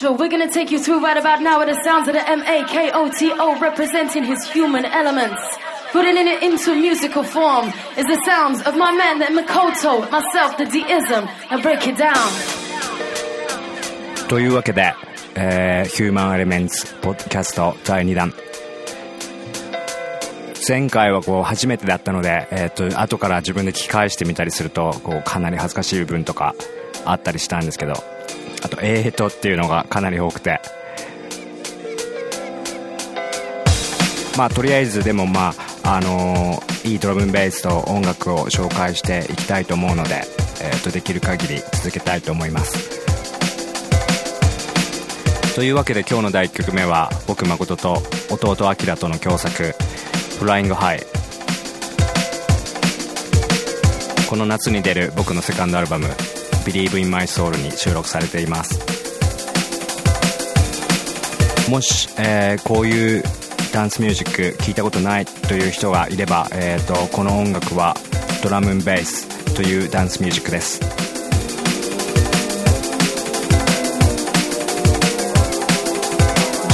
So we're gonna take you through right about now with the sounds of the M-A-K-O-T-O representing his human elements. Putting it into musical form is the sounds of my man, the Makoto, myself, the D-ism, and break it down. というわけで、えー、ヒューマンエレメンツポッドキャスト第2弾前回はこう初めてだったので、えー、と後から自分で聞き返してみたりするとこうかなり恥ずかしい部分とかあったりしたんですけどあと「えーと」っていうのがかなり多くて。まあとりあえずでもまああのー、いいドラムベースと音楽を紹介していきたいと思うので、えー、とできる限り続けたいと思います。というわけで今日の第1曲目は僕誠と弟アキラとの共作「フライングハイ」この夏に出る僕のセカンドアルバム Believe in My Soul に収録されています。もし、えー、こういうダンスミュージック聞いたことないという人がいれば、えーと、この音楽はドラムンベースというダンスミュージックです。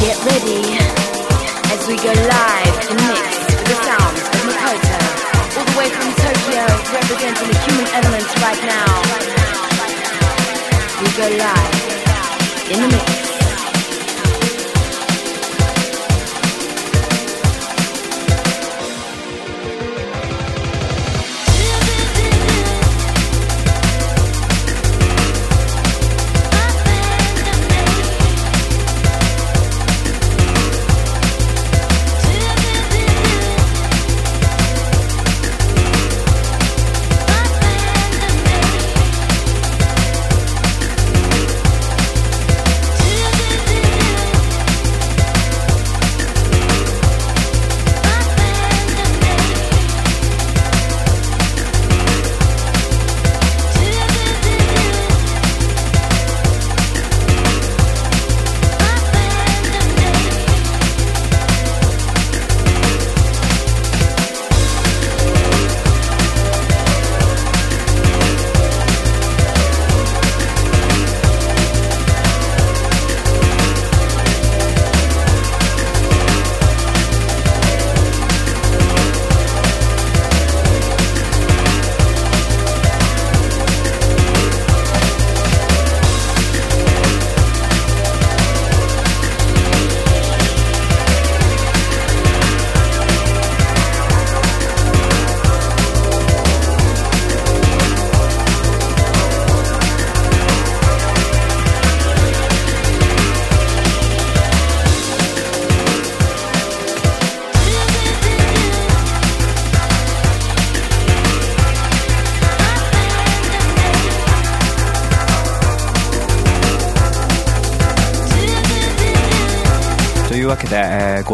Get ready as we go live. alive in the mix.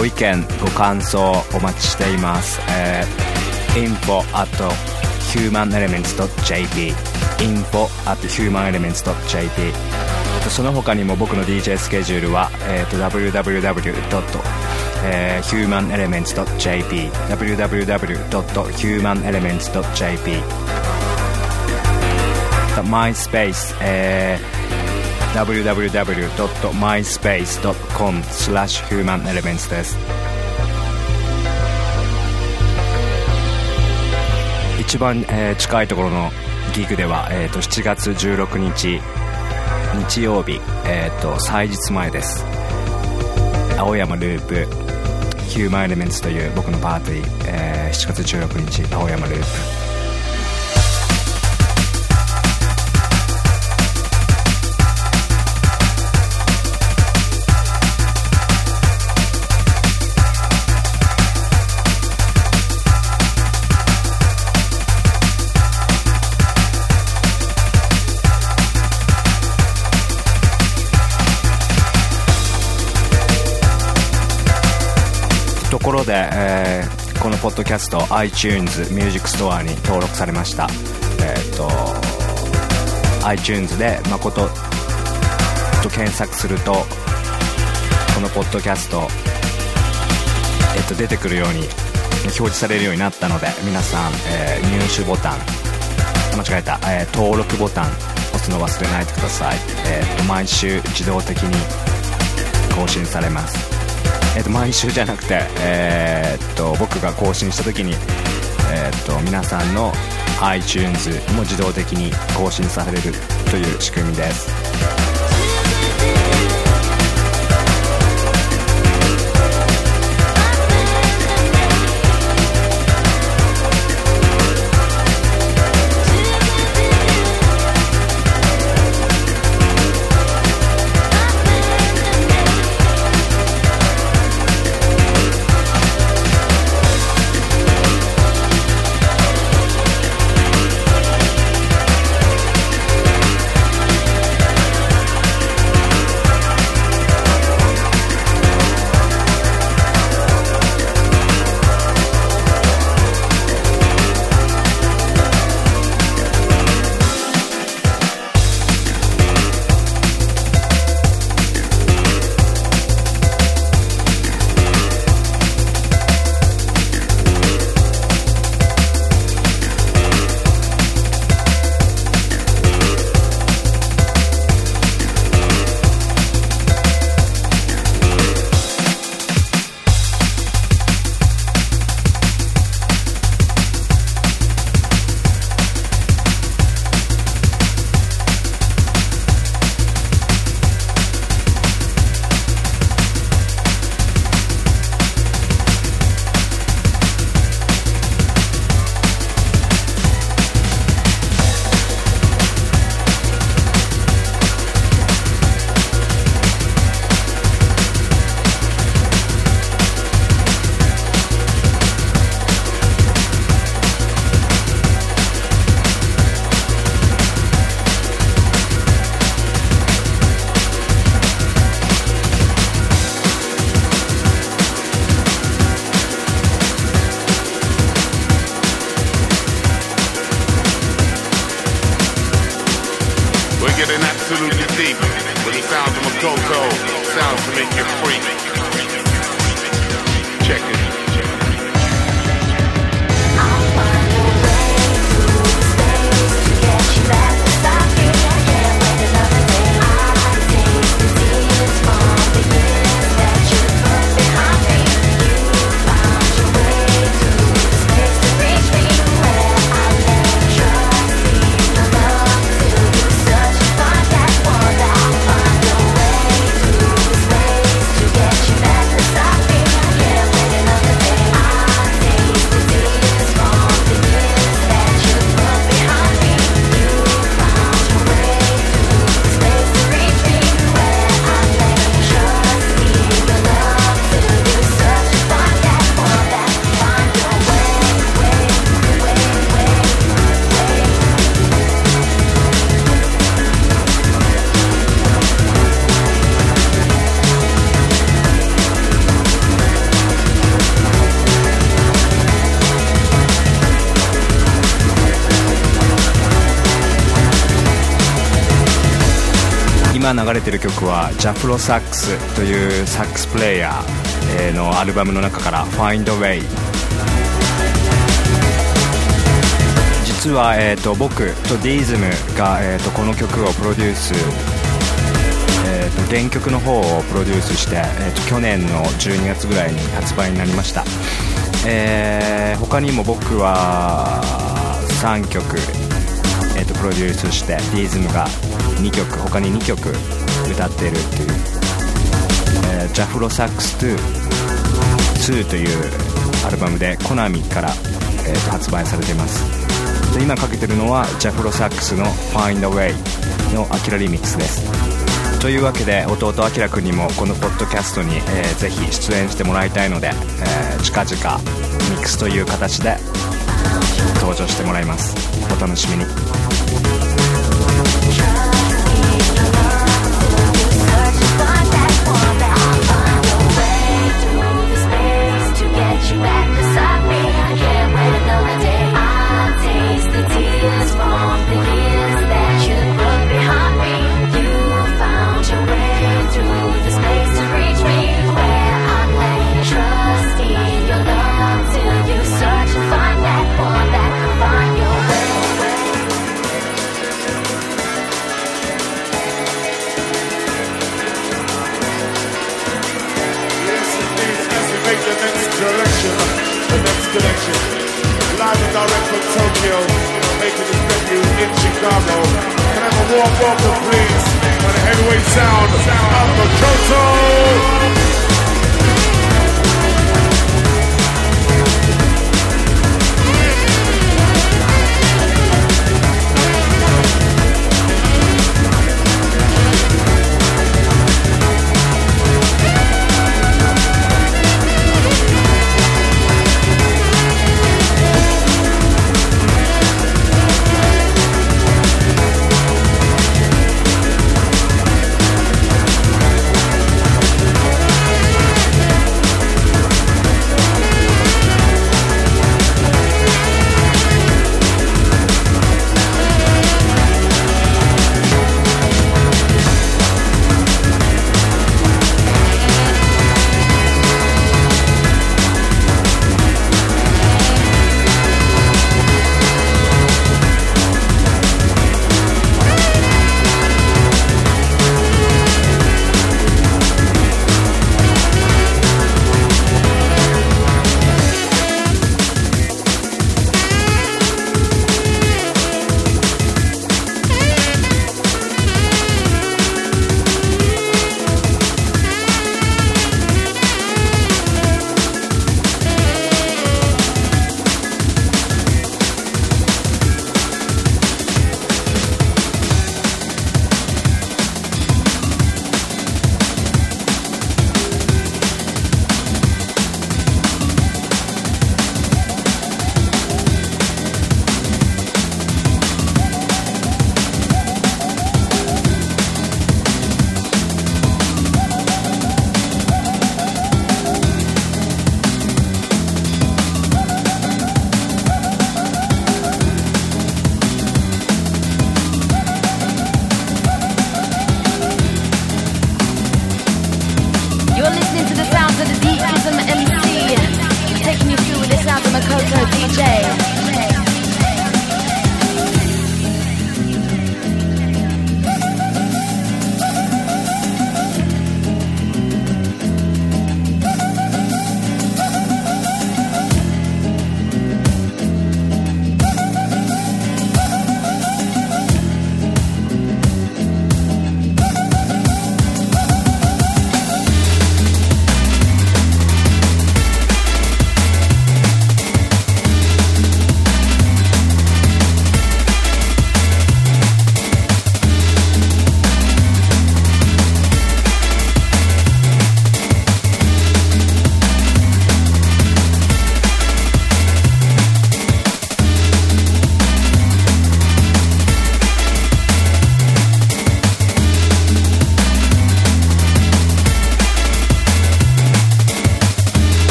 ご意見ご感想お待ちしています、えー、info at humanelements.jp info at humanelements.jp その他にも僕の DJ スケジュールは、えーと、www. えー、www.humanelements.jp MySpace、えー www.myspace.com humanelements です。一番、えー、近いところのギグでは、えーと、7月16日日曜日、えーと、祭日前です。青山ループヒューマンエレメンツという僕のパーティー、えー、7月16日青山ループ。ころで、えー、このポッドキャスト iTunes ミュージックストアに登録されました。えっ、と iTunes で誠と検索するとこのポッドキャスト、えっ、と出てくるように表示されるようになったので皆さん、えー、入手ボタン間違えた、えー、登録ボタン押すの忘れないでください、えー、と毎週自動的に更新されます。えっ、と毎週じゃなくて、えー、と僕が更新した時に、えー、と皆さんの iTunes も自動的に更新されるという仕組みです。流れてる曲はジャフロサックスというサックスプレーヤーのアルバムの中から「Find a Way」実は、えーと、僕とディーズムが、えーと、この曲をプロデュース、えーと、原曲の方をプロデュースして、えー、と去年の12月ぐらいに発売になりました、えー、他にも僕は3曲、プロデュースしてディーズムが2曲他に2曲歌っているっていう、えー、ジャフロサックス2 2というアルバムでコナミから、えー、と発売されています。で今かけてるのはジャフロサックスの「Find a Way」のアキラリミックスです。というわけで弟あきらくんにもこのポッドキャストに、えー、ぜひ出演してもらいたいので、えー、近々ミックスという形で登場してもらいます。お楽しみに。Bye. 对，DJ。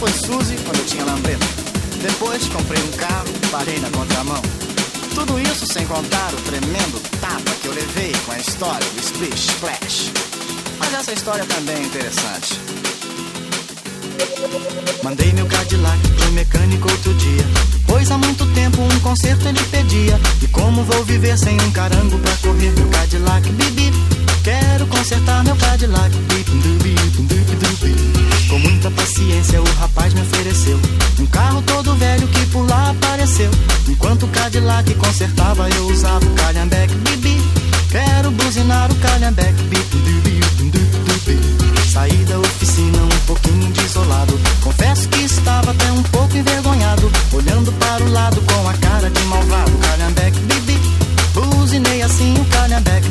Foi Suzy quando eu tinha lambreta. Depois comprei um carro, parei na contramão. Tudo isso sem contar o tremendo tapa que eu levei com a história do Splish Splash. Mas essa história também é interessante. Mandei meu Cadillac pro mecânico outro dia. Pois há muito tempo um conserto ele pedia. E como vou viver sem um carango pra correr meu Cadillac? Bibi, quero consertar meu Cadillac. Com muita paciência o rapaz me ofereceu um carro todo velho que por lá apareceu. Enquanto o Cadillac consertava eu usava o calhambeque. Bibi, quero buzinar o calhambeque. Saí da oficina um pouquinho desolado. Confesso que estava até um pouco envergonhado. Olhando para o lado com a cara de malvado. Calhambeque, bibi. Buzinei assim o calhambeque.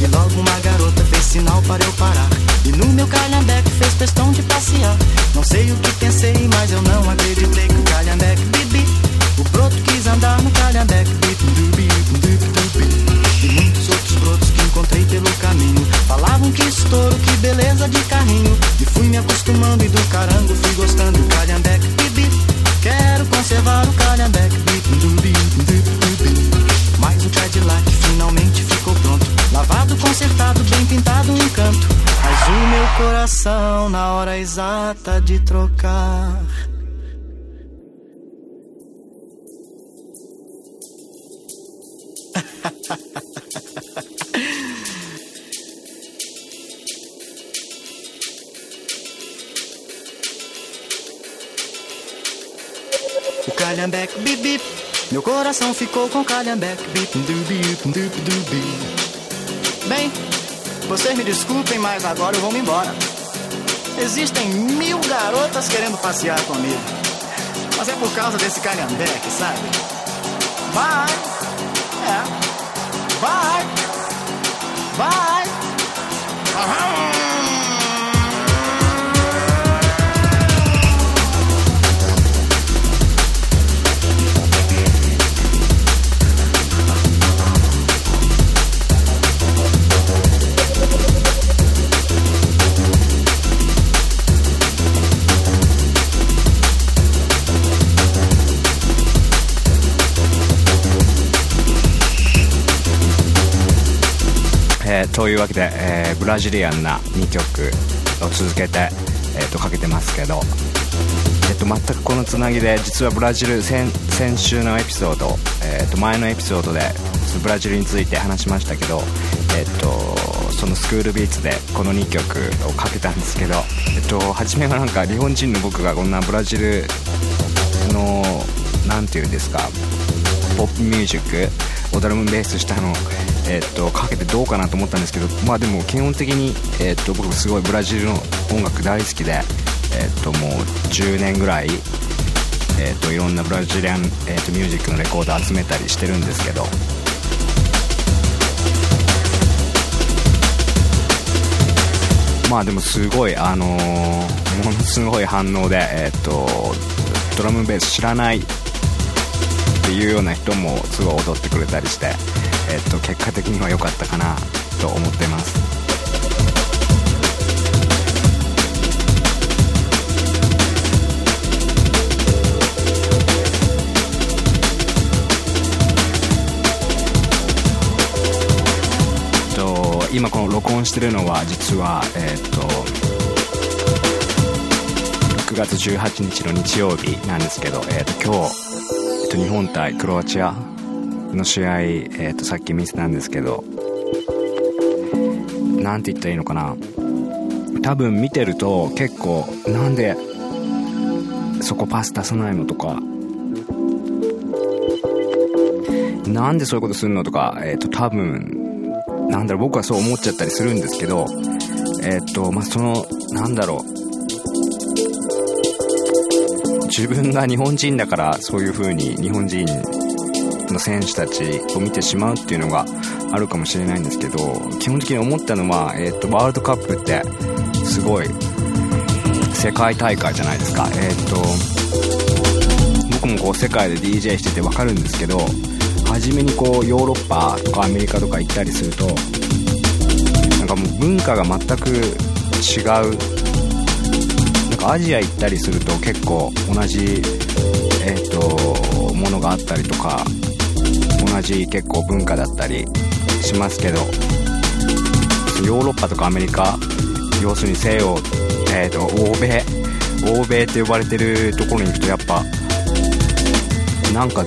E logo uma garota fez sinal para eu parar. E no meu calhambeque fez questão de passear. Não sei o que pensei, mas eu não acreditei que o calhambeque, bibi. O broto quis andar no calhambeque. E muitos outros brotos que encontrei pelo caminho Falavam que estouro, que beleza de carrinho E fui me acostumando na hora exata de trocar. O calhambeque bip bip. Meu coração ficou com calhambeque bip bip bip bip Bem, vocês me desculpem, mas agora eu vou me embora. Existem mil garotas querendo passear comigo. Mas é por causa desse calhambeque, sabe? Bye! É. Bye! Bye! Aham! ーというわけで、えーブラジリアンな2曲を続けて、えーとかけてますけど、えーと全くこのつなぎで実はブラジル先先週のエピソード、えーと前のエピソードでブラジルについて話しましたけど、えーとそのスクールビーツでこの2曲をかけたんですけど、えーと初めはなんか日本人の僕がこんなブラジルのなんていうんですかポップミュージックをドラムベースしたの、えー、とかけてどうかなと思ったんですけどまあでも基本的に、えー、と僕すごいブラジルの音楽大好きで、えー、ともう10年ぐらい、えー、といろんなブラジリアン、えー、とミュージックのレコード集めたりしてるんですけど。まあでもすごいあのものすごい反応で、えー、とドラムベース知らないっていうような人もすごい踊ってくれたりして、えっと結果的には良かったかなと思ってます。今この録音してるのは実はえっと6月18日の日曜日なんですけど、えっと今日えっと、日本対クロアチアの試合、えっと、さっき見てたんですけどなんて言ったらいいのかな。多分見てると結構なんでそこパス出さないのとかなんでそういうことするのとか、えっと多分なんだろう僕はそう思っちゃったりするんですけどえっとまあそのなんだろう自分が日本人だからそういう風に日本人の選手たちを見てしまうっていうのがあるかもしれないんですけど基本的に思ったのは、えー、とワールドカップってすごい世界大会じゃないですか。えっ、と僕もこう世界で DJ してて分かるんですけど初めにこうヨーロッパとかアメリカとか行ったりするとなんかもう文化が全く違う。なんかアジア行ったりすると結構同じえっ、とものがあったりとか同じ結構文化だったりしますけどヨーロッパとかアメリカ要するに西洋、えーと、欧米欧米って呼ばれてるところに行くとやっぱなんか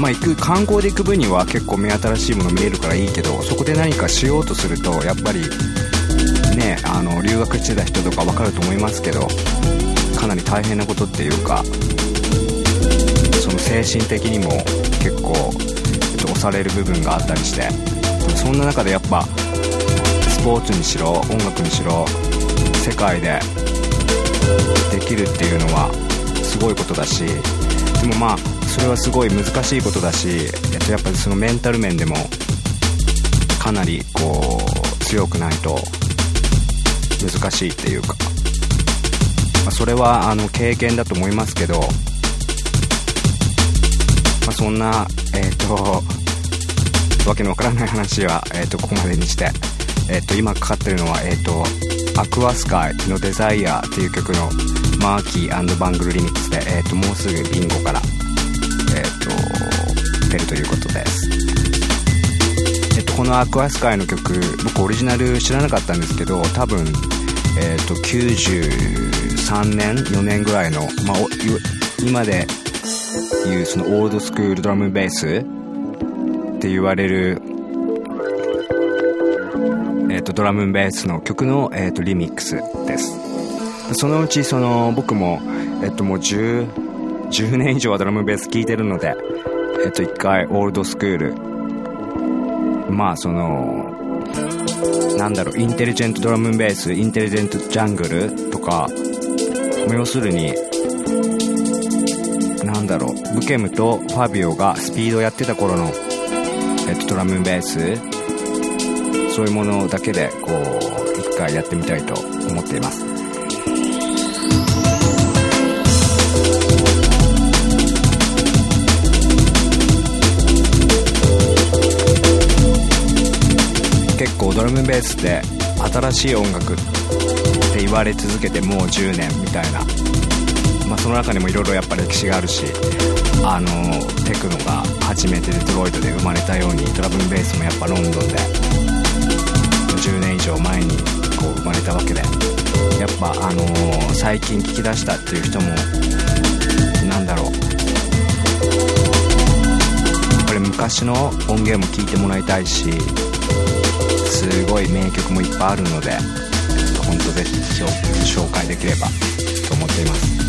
まあ行く観光で行く分には結構目新しいもの見えるからいいけどそこで何かしようとするとやっぱりねあの留学してた人とか分かると思いますけどかなり大変なことっていうかその精神的にも結構押される部分があったりして。そんな中でやっぱスポーツにしろ音楽にしろ世界でできるっていうのはすごいことだし。でもまあそれはすごい難しいことだし、えっと、やっぱりそのメンタル面でもかなりこう強くないと難しいっていうか、まあ、それはあの経験だと思いますけど、あ、そんなえっ、とわけのわからない話は、えー、とここまでにして、えー、と今かかってるのは、えー、とアクアスカイのデザイアっていう曲のマーキーバングルリミックスで、えー、ともうすぐビンゴから、えー、と出るということです。えっと、このアクアスカイの曲僕オリジナル知らなかったんですけど多分、えっと、93年4年ぐらいの、まあ、今でいうそのオールドスクールドラムベースって言われる、えーと、ドラムベースの曲の、えーと、リミックスです。そのうちその僕も、えーと、もう 10, 10年以上はドラムベース聴いてるので、えー、と1回オールドスクール。まあそのなんだろうインテリジェントドラムベースインテリジェントジャングルとか要するになんだろうブケムとファビオがスピードやってた頃のえっと、ドラムベース。そういうものだけでこう一回やってみたいと思っています。結構ドラムベースって新しい音楽って言われ続けてもう10年みたいな、その中にもいろいろやっぱ歴史があるしあのテクノが初めてデトロイトで生まれたようにドラムベースもやっぱロンドンで10年以上前にこう生まれたわけでやっぱあのー、最近聞き出したっていう人もなんだろう。これ昔の音源も聴いてもらいたいしすごい名曲もいっぱいあるので本当ぜひ紹介できればと思っています。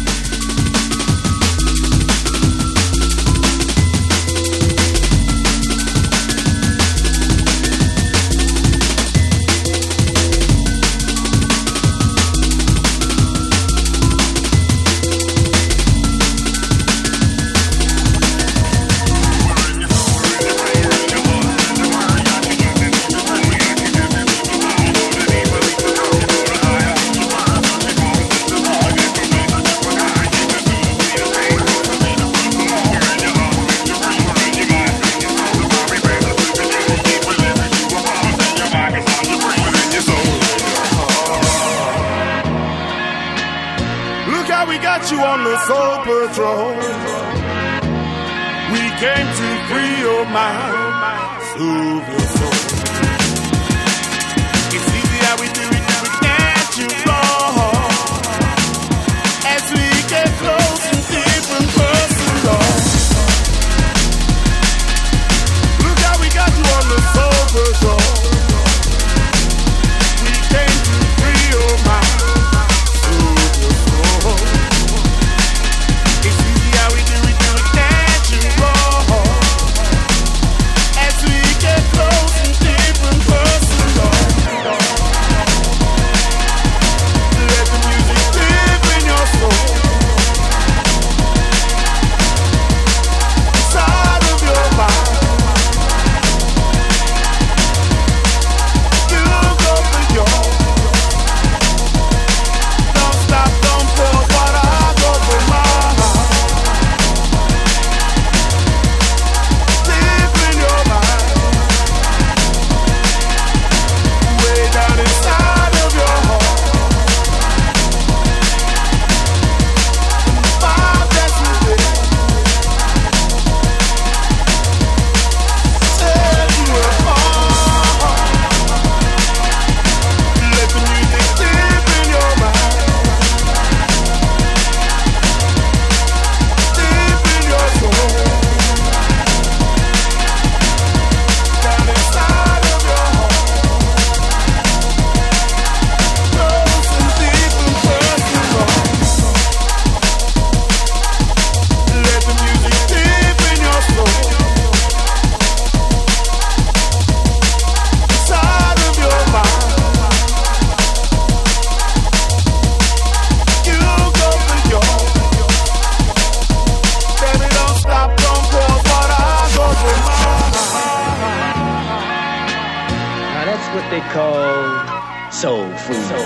Soul brother.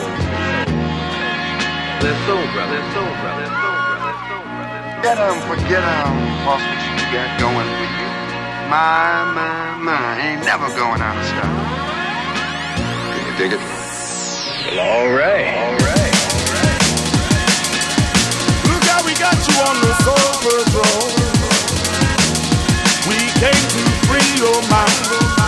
Let's soul brother. Let's soul brother. Let's soul brother. Get 'em, forget 'em, boss, what you got going for you. My, my, my, ain't never going out of style. Can you dig it? All right. All right. Look how we got you on the soul patrol. We came to free your mind,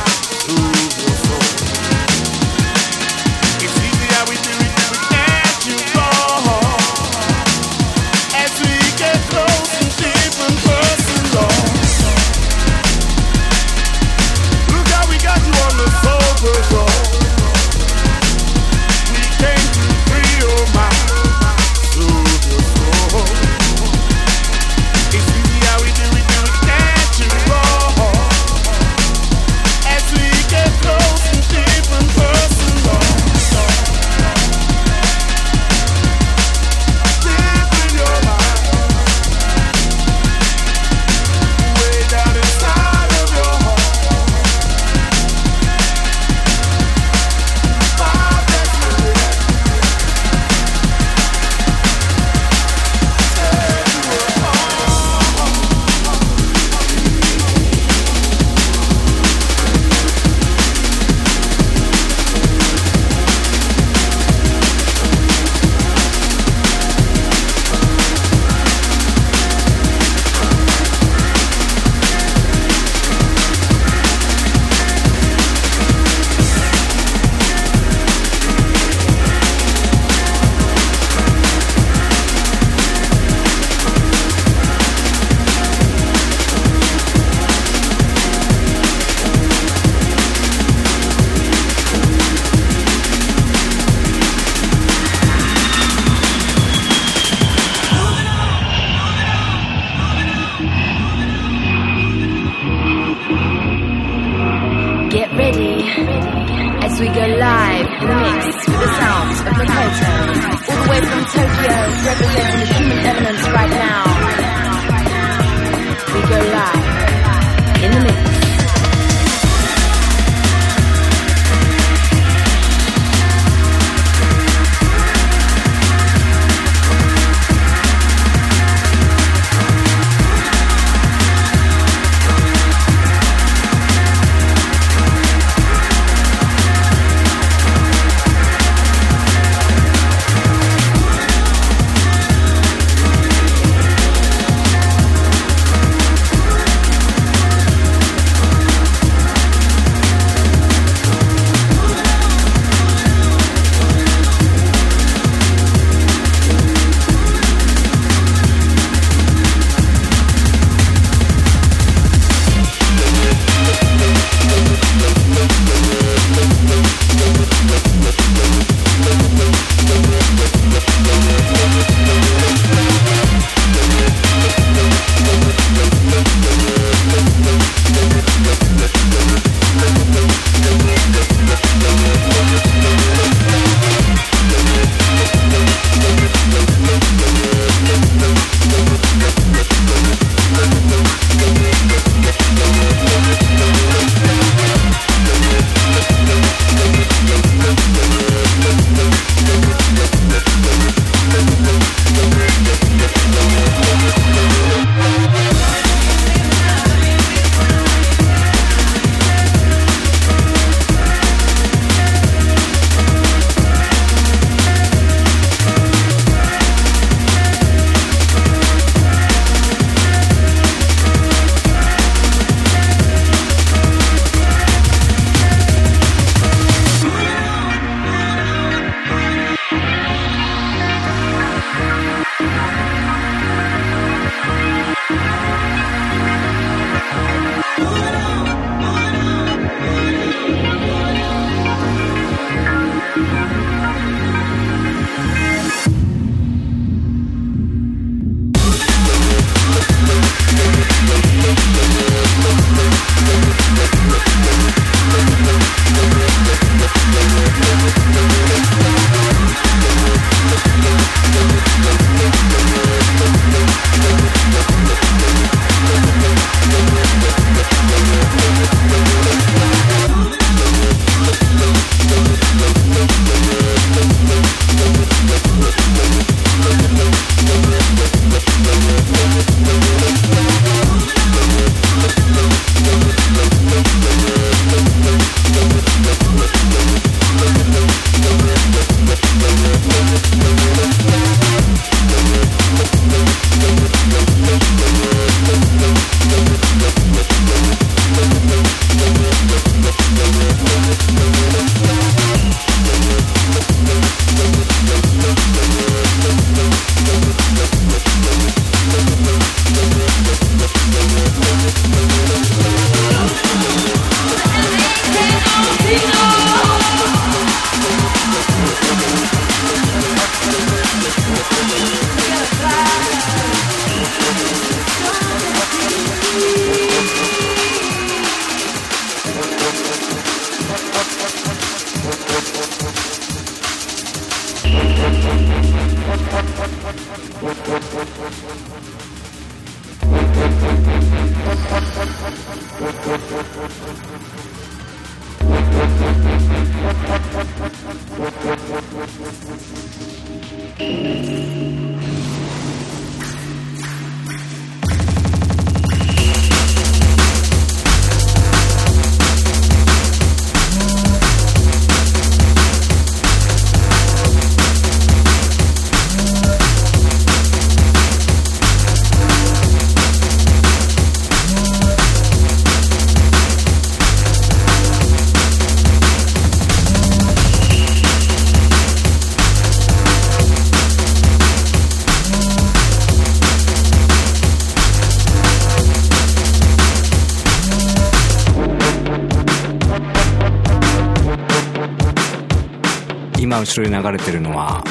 今後ろに流れてるのは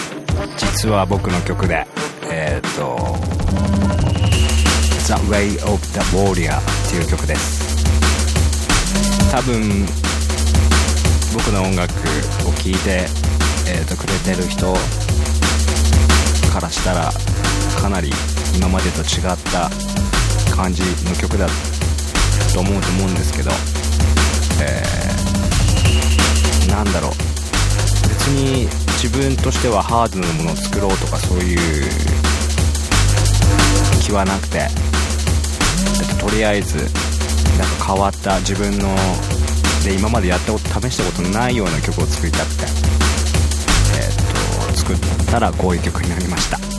実は僕の曲でえっ、と「The Way of the Warrior」っていう曲です。多分僕の音楽を聴いて、えー、とくれてる人からしたらかなり今までと違った感じの曲だと思うと思うんですけど、えーなんだろう。に自分としてはハードなものを作ろうとかそういう気はなくて、と、りあえずなんか変わった自分ので今までやったこと試したことのないような曲を作りたくてえっと作ったらこういう曲になりました。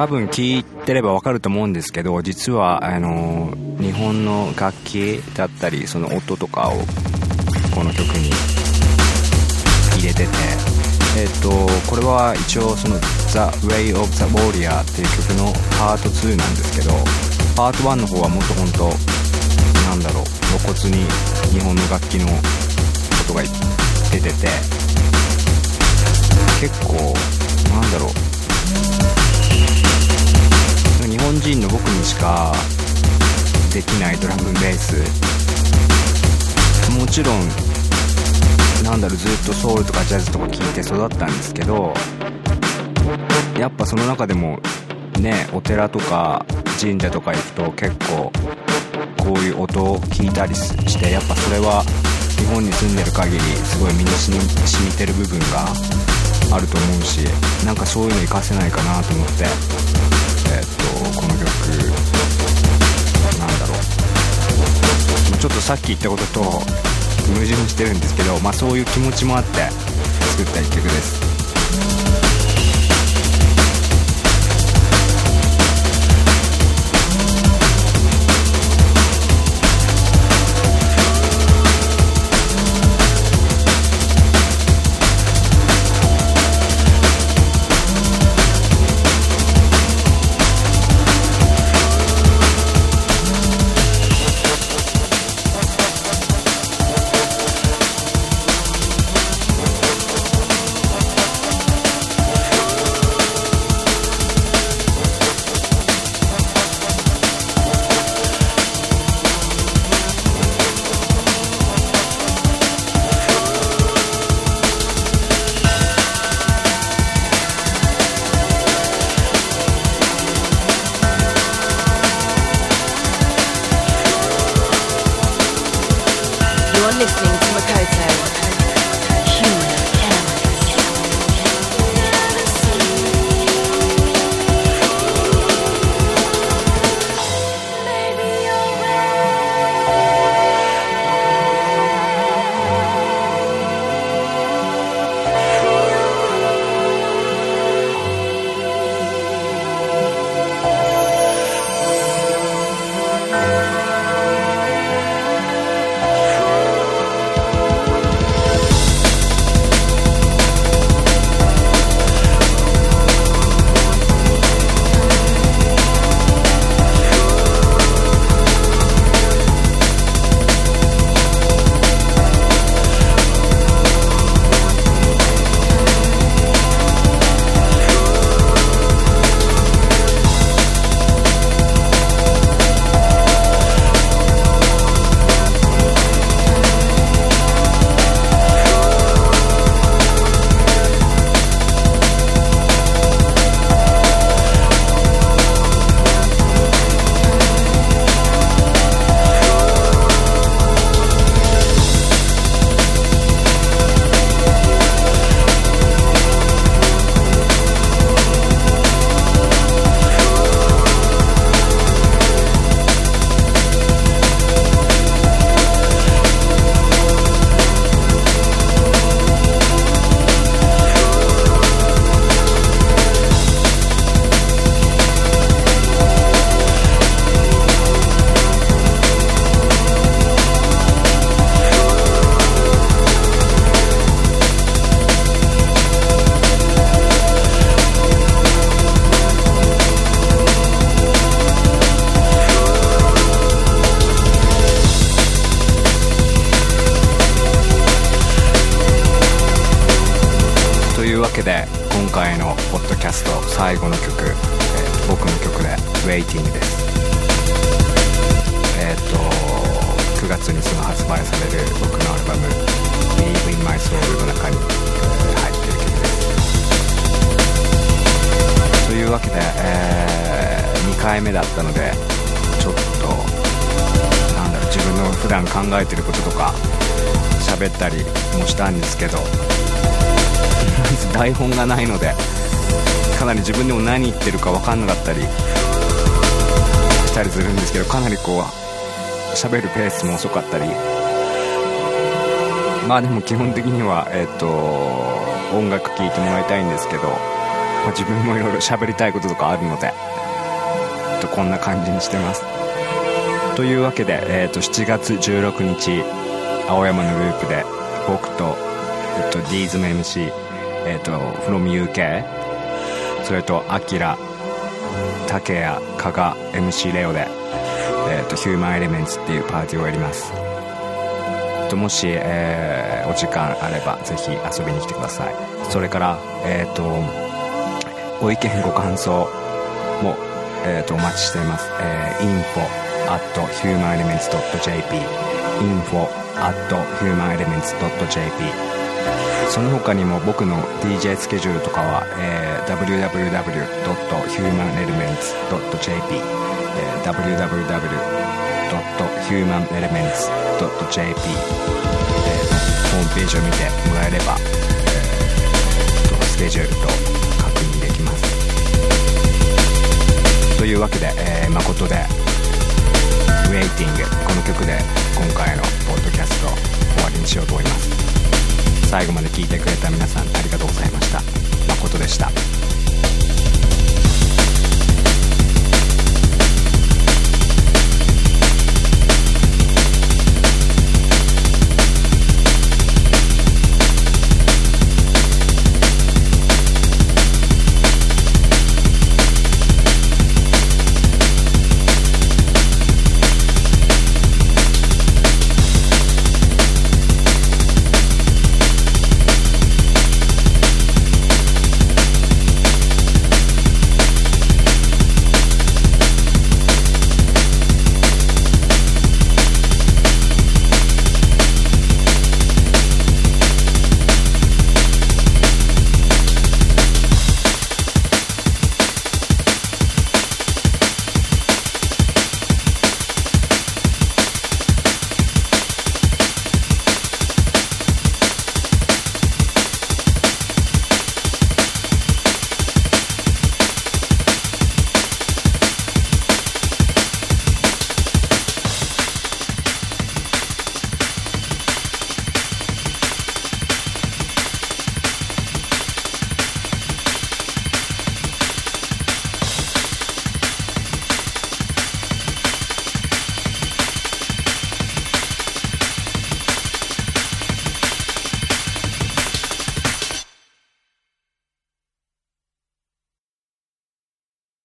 多分聞いてればわかると思うんですけど実はあの日本の楽器だったりその音とかをこの曲に入れててえっ、とこれは一応その「The Way of the Warrior」っていう曲のパート2なんですけどパート1の方はもっと本当なんだろう露骨に日本の楽器の音が出てて結構なんだろう本人の僕にしかできないドラムベース。もちろんなんだろうずっとソウルとかジャズとか聴いて育ったんですけどやっぱその中でもねお寺とか神社とか行くと結構こういう音を聞いたりしてやっぱそれは日本に住んでる限りすごい身に染みてる部分があると思うしなんかそういうの活かせないかなと思ってえっとこの曲なんだろう。ちょっとさっき言ったことと矛盾してるんですけど、まあ、そういう気持ちもあって作った一曲です。分かんなかったりしたりするんですけどかなりこう喋るペースも遅かったり。まあでも基本的にはえっ、と音楽聴いてもらいたいんですけど、まあ自分もいろいろ喋りたいこととかあるので、えっとこんな感じにしてます。というわけで、えっと7月16日青山のループで僕と、えっと、ディーズム MC、えっと、FromUK それとアキラ竹谷加賀 MC レオで、えっと、ヒューマンエレメンツっていうパーティーをやります。もし、えーお時間あればぜひ遊びに来てください。それからえっ、とご意見ご感想も、えー、とお待ちしています、えー、info at humanelements.jp info at humanelements.jp その他にも僕の DJ スケジュールとかは、えー www.humanelements.jp、えー www.humanelements.jp、えーホームページを見てもらえれば、えーとスケジュールと確認できます。というわけで、えー誠で「Waiting」この曲で今回のポッドキャスト終わりにしようと思います。最後まで聞いてくれた皆さんありがとうございました。誠でした。